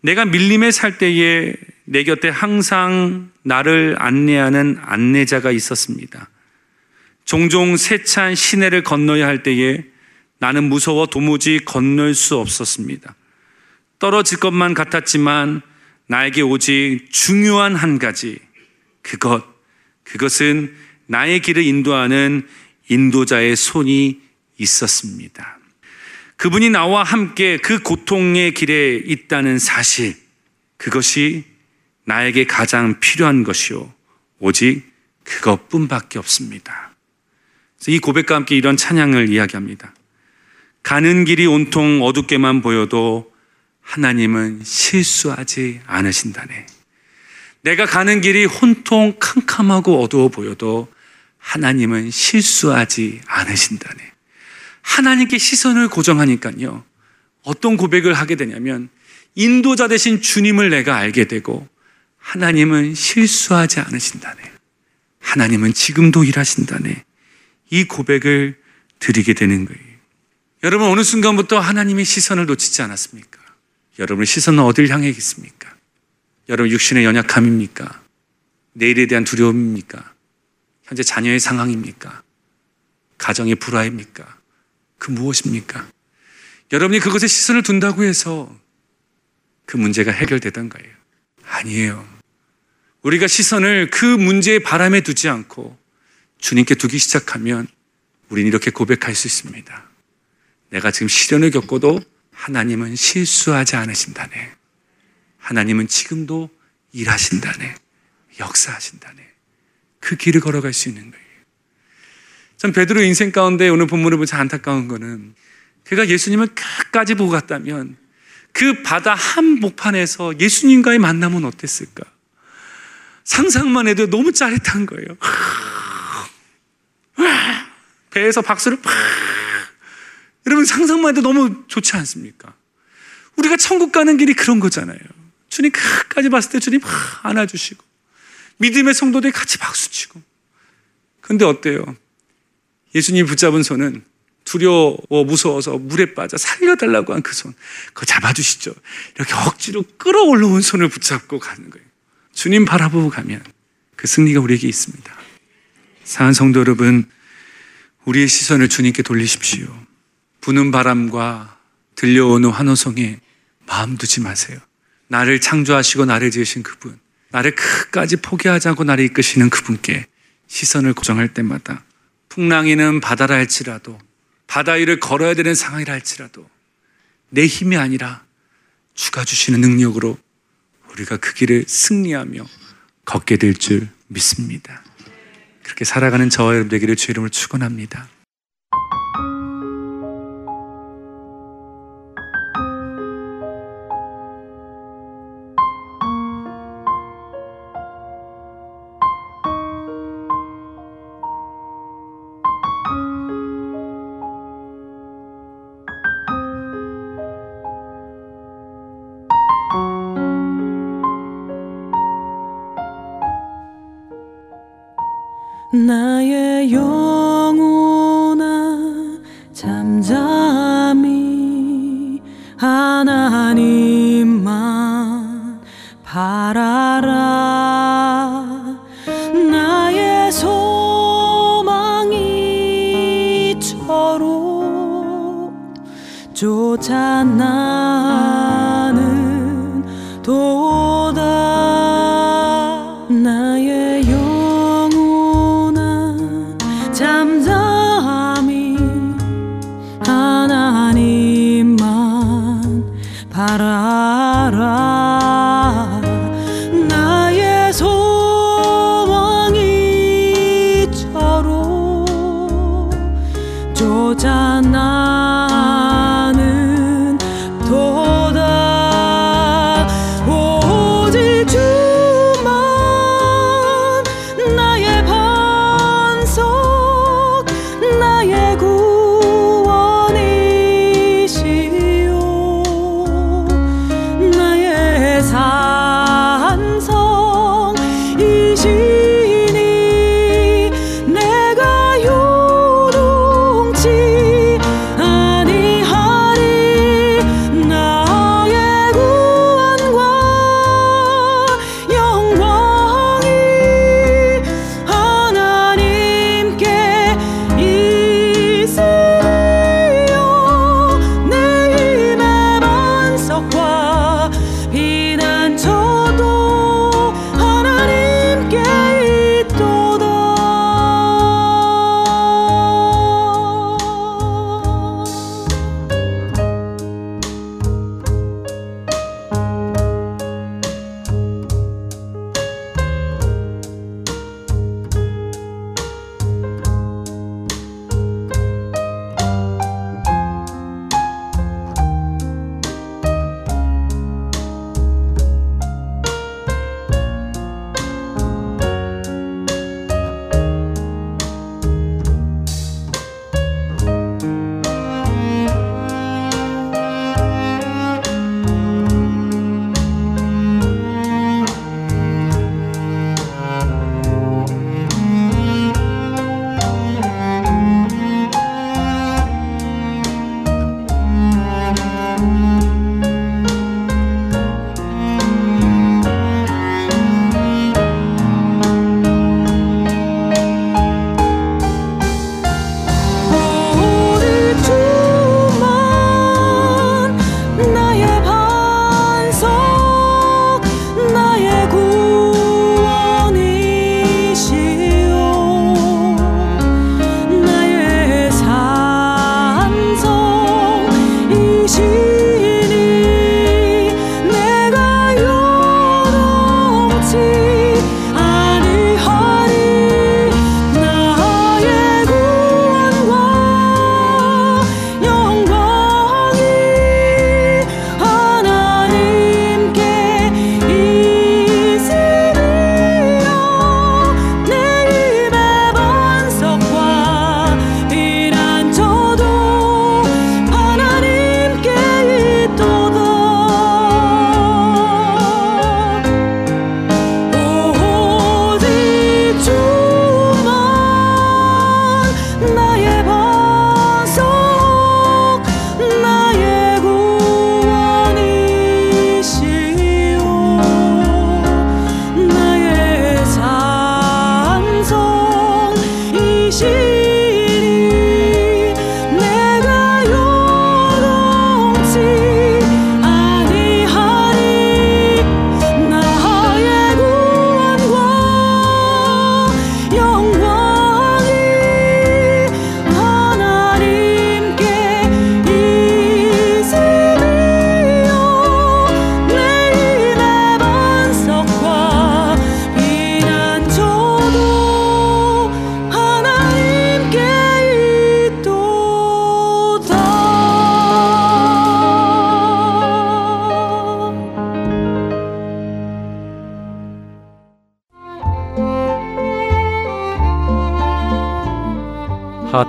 내가 밀림에 살 때에 내 곁에 항상 나를 안내하는 안내자가 있었습니다. 종종 세찬 시내를 건너야 할 때에 나는 무서워 도무지 건널 수 없었습니다. 떨어질 것만 같았지만 나에게 오직 중요한 한 가지, 그것, 그것은 나의 길을 인도하는 인도자의 손이 있었습니다. 그분이 나와 함께 그 고통의 길에 있다는 사실, 그것이 나에게 가장 필요한 것이요. 오직 그것뿐밖에 없습니다. 이 고백과 함께 이런 찬양을 이야기합니다. 가는 길이 온통 어둡게만 보여도 하나님은 실수하지 않으신다네. 내가 가는 길이 혼통 캄캄하고 어두워 보여도 하나님은 실수하지 않으신다네. 하나님께 시선을 고정하니까요. 어떤 고백을 하게 되냐면 인도자 대신 주님을 내가 알게 되고 하나님은 실수하지 않으신다네. 하나님은 지금도 일하신다네. 이 고백을 드리게 되는 거예요. 여러분 어느 순간부터 하나님의 시선을 놓치지 않았습니까? 여러분의 시선은 어딜 향해 있습니까? 여러분 육신의 연약함입니까? 내일에 대한 두려움입니까? 현재 자녀의 상황입니까? 가정의 불화입니까? 그 무엇입니까? 여러분이 그것에 시선을 둔다고 해서 그 문제가 해결되던가요? 아니에요. 우리가 시선을 그 문제의 바람에 두지 않고 주님께 두기 시작하면 우리는 이렇게 고백할 수 있습니다. 내가 지금 시련을 겪어도 하나님은 실수하지 않으신다네. 하나님은 지금도 일하신다네. 역사하신다네. 그 길을 걸어갈 수 있는 거예요. 전 베드로 인생 가운데 오늘 본문을 보자 안타까운 거는 그가 예수님을 끝까지 보고 갔다면 그 바다 한 목판에서 예수님과의 만남은 어땠을까? 상상만 해도 너무 짜릿한 거예요. 배에서 박수를 팍. 여러분 상상만 해도 너무 좋지 않습니까? 우리가 천국 가는 길이 그런 거잖아요. 주님 끝까지 봤을 때 주님 안아주시고 믿음의 성도들이 같이 박수치고 근데 어때요? 예수님 붙잡은 손은 두려워 무서워서 물에 빠져 살려달라고 한 그 손, 그거 잡아주시죠. 이렇게 억지로 끌어올라온 손을 붙잡고 가는 거예요. 주님 바라보고 가면 그 승리가 우리에게 있습니다. 사한 성도 여러분, 우리의 시선을 주님께 돌리십시오. 부는 바람과 들려오는 환호성에 마음 두지 마세요. 나를 창조하시고 나를 지으신 그분, 나를 끝까지 포기하지 않고 나를 이끄시는 그분께 시선을 고정할 때마다 풍랑이는 바다라 할지라도 바다 위를 걸어야 되는 상황이라 할지라도 내 힘이 아니라 주가 주시는 능력으로 우리가 그 길을 승리하며 걷게 될 줄 믿습니다. 그렇게 살아가는 저와 여러분 되기를 주 이름을 축원합니다. 나는 도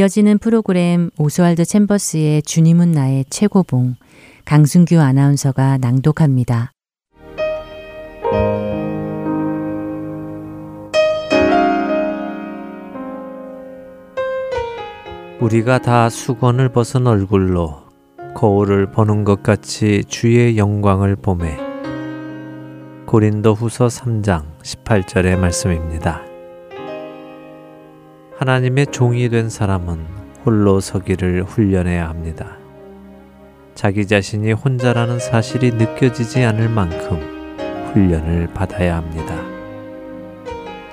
이어지는 프로그램 오스왈드 챔버스의 주님은 나의 최고봉 강순규 아나운서가 낭독합니다. 우리가 다 수건을 벗은 얼굴로 거울을 보는 것 같이 주의 영광을 보매 고린도 후서 3장 18절의 말씀입니다. 하나님의 종이 된 사람은 홀로 서기를 훈련해야 합니다. 자기 자신이 혼자라는 사실이 느껴지지 않을 만큼 훈련을 받아야 합니다.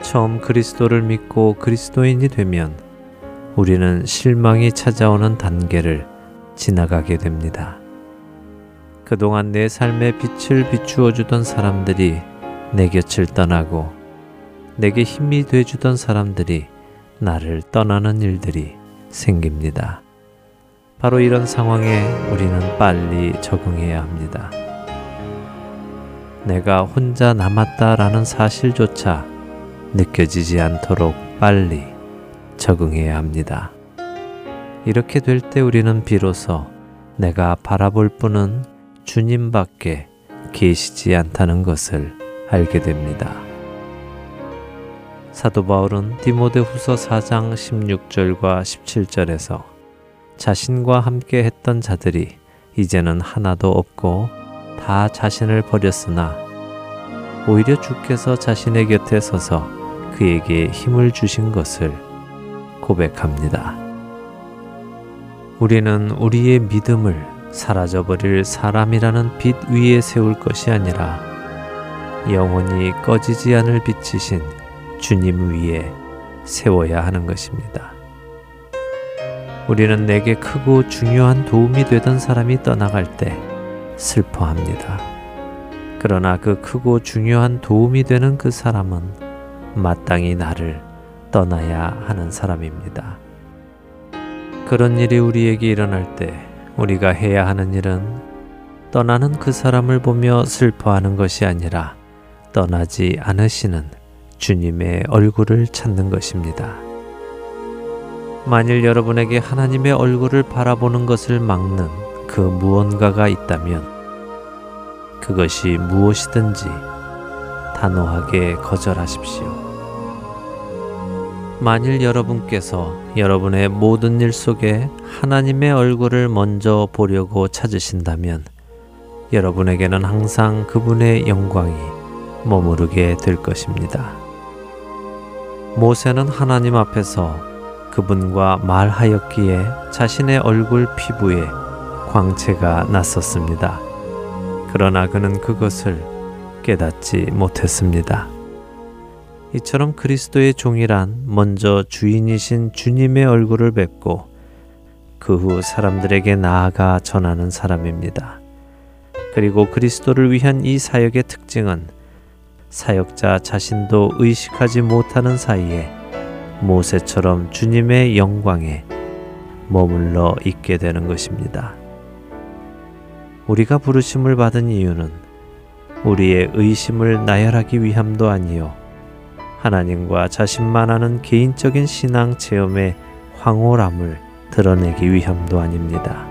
처음 그리스도를 믿고 그리스도인이 되면 우리는 실망이 찾아오는 단계를 지나가게 됩니다. 그동안 내 삶의 빛을 비추어 주던 사람들이 내 곁을 떠나고 내게 힘이 돼 주던 사람들이 나를 떠나는 일들이 생깁니다. 바로 이런 상황에 우리는 빨리 적응해야 합니다. 내가 혼자 남았다라는 사실조차 느껴지지 않도록 빨리 적응해야 합니다. 이렇게 될 때 우리는 비로소 내가 바라볼 분은 주님밖에 계시지 않다는 것을 알게 됩니다. 사도 바울은 디모데 후서 4장 16절과 17절에서 자신과 함께 했던 자들이 이제는 하나도 없고 다 자신을 버렸으나 오히려 주께서 자신의 곁에 서서 그에게 힘을 주신 것을 고백합니다. 우리는 우리의 믿음을 사라져버릴 사람이라는 빛 위에 세울 것이 아니라 영원히 꺼지지 않을 빛이신 주님 위에 세워야 하는 것입니다. 우리는 내게 크고 중요한 도움이 되던 사람이 떠나갈 때 슬퍼합니다. 그러나 그 크고 중요한 도움이 되는 그 사람은 마땅히 나를 떠나야 하는 사람입니다. 그런 일이 우리에게 일어날 때 우리가 해야 하는 일은 떠나는 그 사람을 보며 슬퍼하는 것이 아니라 떠나지 않으시는 주님의 얼굴을 찾는 것입니다. 만일 여러분에게 하나님의 얼굴을 바라보는 것을 막는 그 무언가가 있다면 그것이 무엇이든지 단호하게 거절하십시오. 만일 여러분께서 여러분의 모든 일 속에 하나님의 얼굴을 먼저 보려고 찾으신다면 여러분에게는 항상 그분의 영광이 머무르게 될 것입니다. 모세는 하나님 앞에서 그분과 말하였기에 자신의 얼굴 피부에 광채가 났었습니다. 그러나 그는 그것을 깨닫지 못했습니다. 이처럼 그리스도의 종이란 먼저 주인이신 주님의 얼굴을 뵙고 그 후 사람들에게 나아가 전하는 사람입니다. 그리고 그리스도를 위한 이 사역의 특징은 사역자 자신도 의식하지 못하는 사이에 모세처럼 주님의 영광에 머물러 있게 되는 것입니다. 우리가 부르심을 받은 이유는 우리의 의심을 나열하기 위함도 아니요 하나님과 자신만 아는 개인적인 신앙 체험의 황홀함을 드러내기 위함도 아닙니다.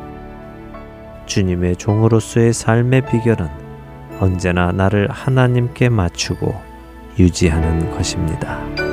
주님의 종으로서의 삶의 비결은 언제나 나를 하나님께 맞추고 유지하는 것입니다.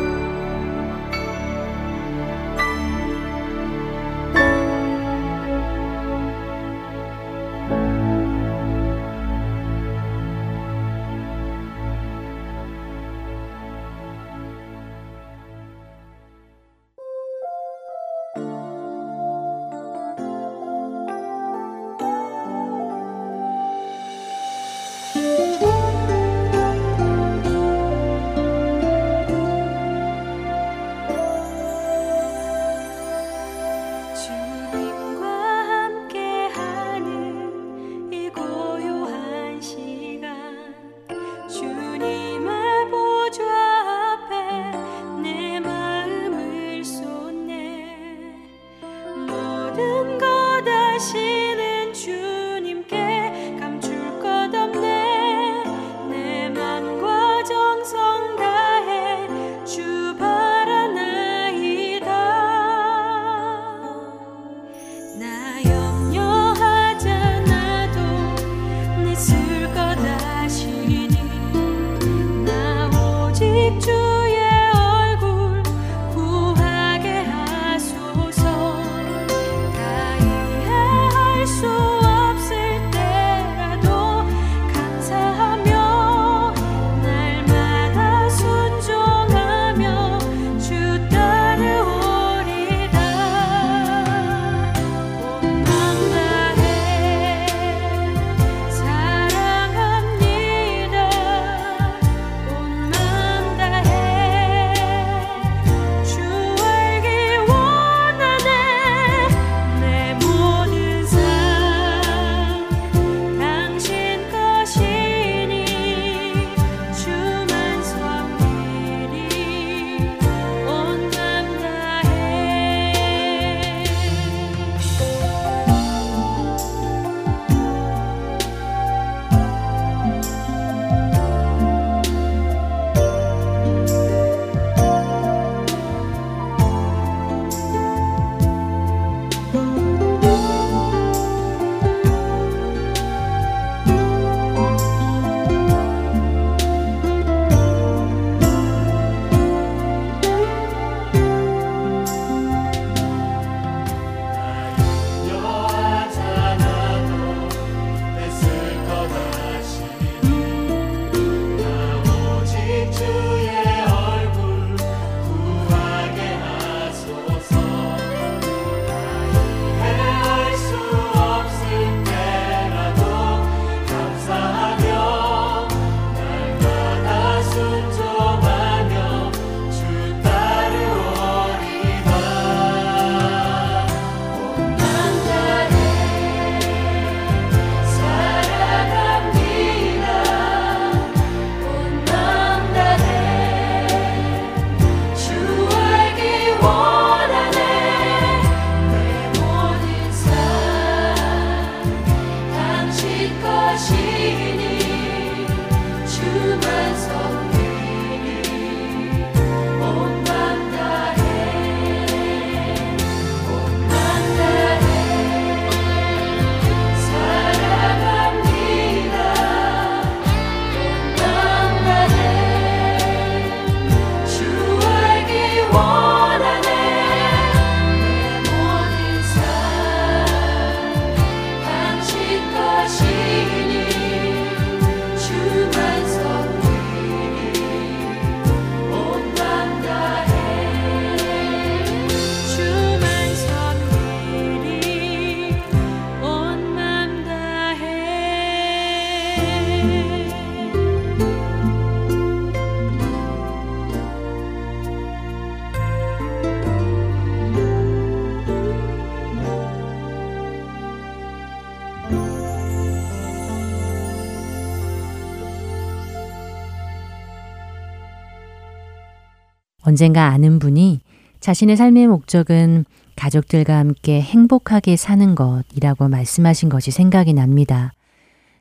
언젠가 아는 분이 자신의 삶의 목적은 가족들과 함께 행복하게 사는 것이라고 말씀하신 것이 생각이 납니다.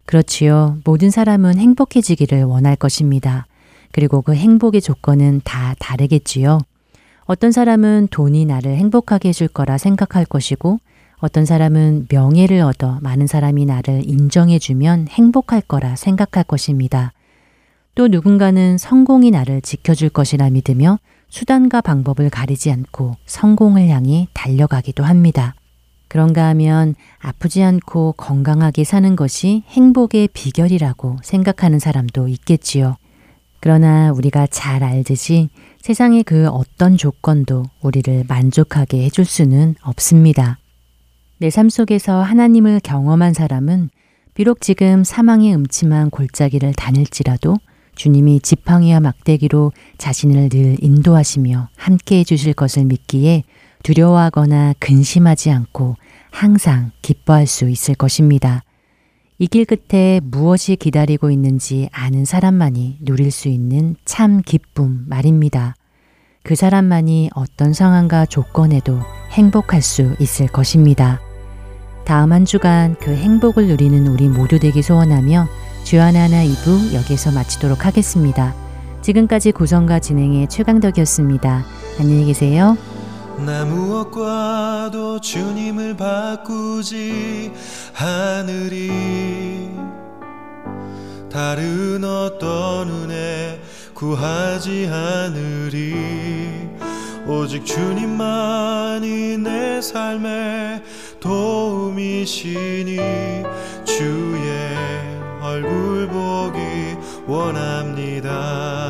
그렇지요. 모든 사람은 행복해지기를 원할 것입니다. 그리고 그 행복의 조건은 다 다르겠지요. 어떤 사람은 돈이 나를 행복하게 해줄 거라 생각할 것이고, 어떤 사람은 명예를 얻어 많은 사람이 나를 인정해주면 행복할 거라 생각할 것입니다. 또 누군가는 성공이 나를 지켜줄 것이라 믿으며 수단과 방법을 가리지 않고 성공을 향해 달려가기도 합니다. 그런가 하면 아프지 않고 건강하게 사는 것이 행복의 비결이라고 생각하는 사람도 있겠지요. 그러나 우리가 잘 알듯이 세상의 그 어떤 조건도 우리를 만족하게 해줄 수는 없습니다. 내 삶 속에서 하나님을 경험한 사람은 비록 지금 사망의 음침한 골짜기를 다닐지라도 주님이 지팡이와 막대기로 자신을 늘 인도하시며 함께 해 주실 것을 믿기에 두려워하거나 근심하지 않고 항상 기뻐할 수 있을 것입니다. 이 길 끝에 무엇이 기다리고 있는지 아는 사람만이 누릴 수 있는 참 기쁨 말입니다. 그 사람만이 어떤 상황과 조건에도 행복할 수 있을 것입니다. 다음 한 주간 그 행복을 누리는 우리 모두 되기 소원하며 주하나 하나 2부 여기서 마치도록 하겠습니다. 지금까지 구성과 진행의 최강덕이었습니다. 안녕히 계세요. 나 무엇과도 주님을 바꾸지 하늘이 다른 어떤 은혜 구하지 않으리 오직 주님만이 내 삶의 도움이시니 주의 얼굴 보기 원합니다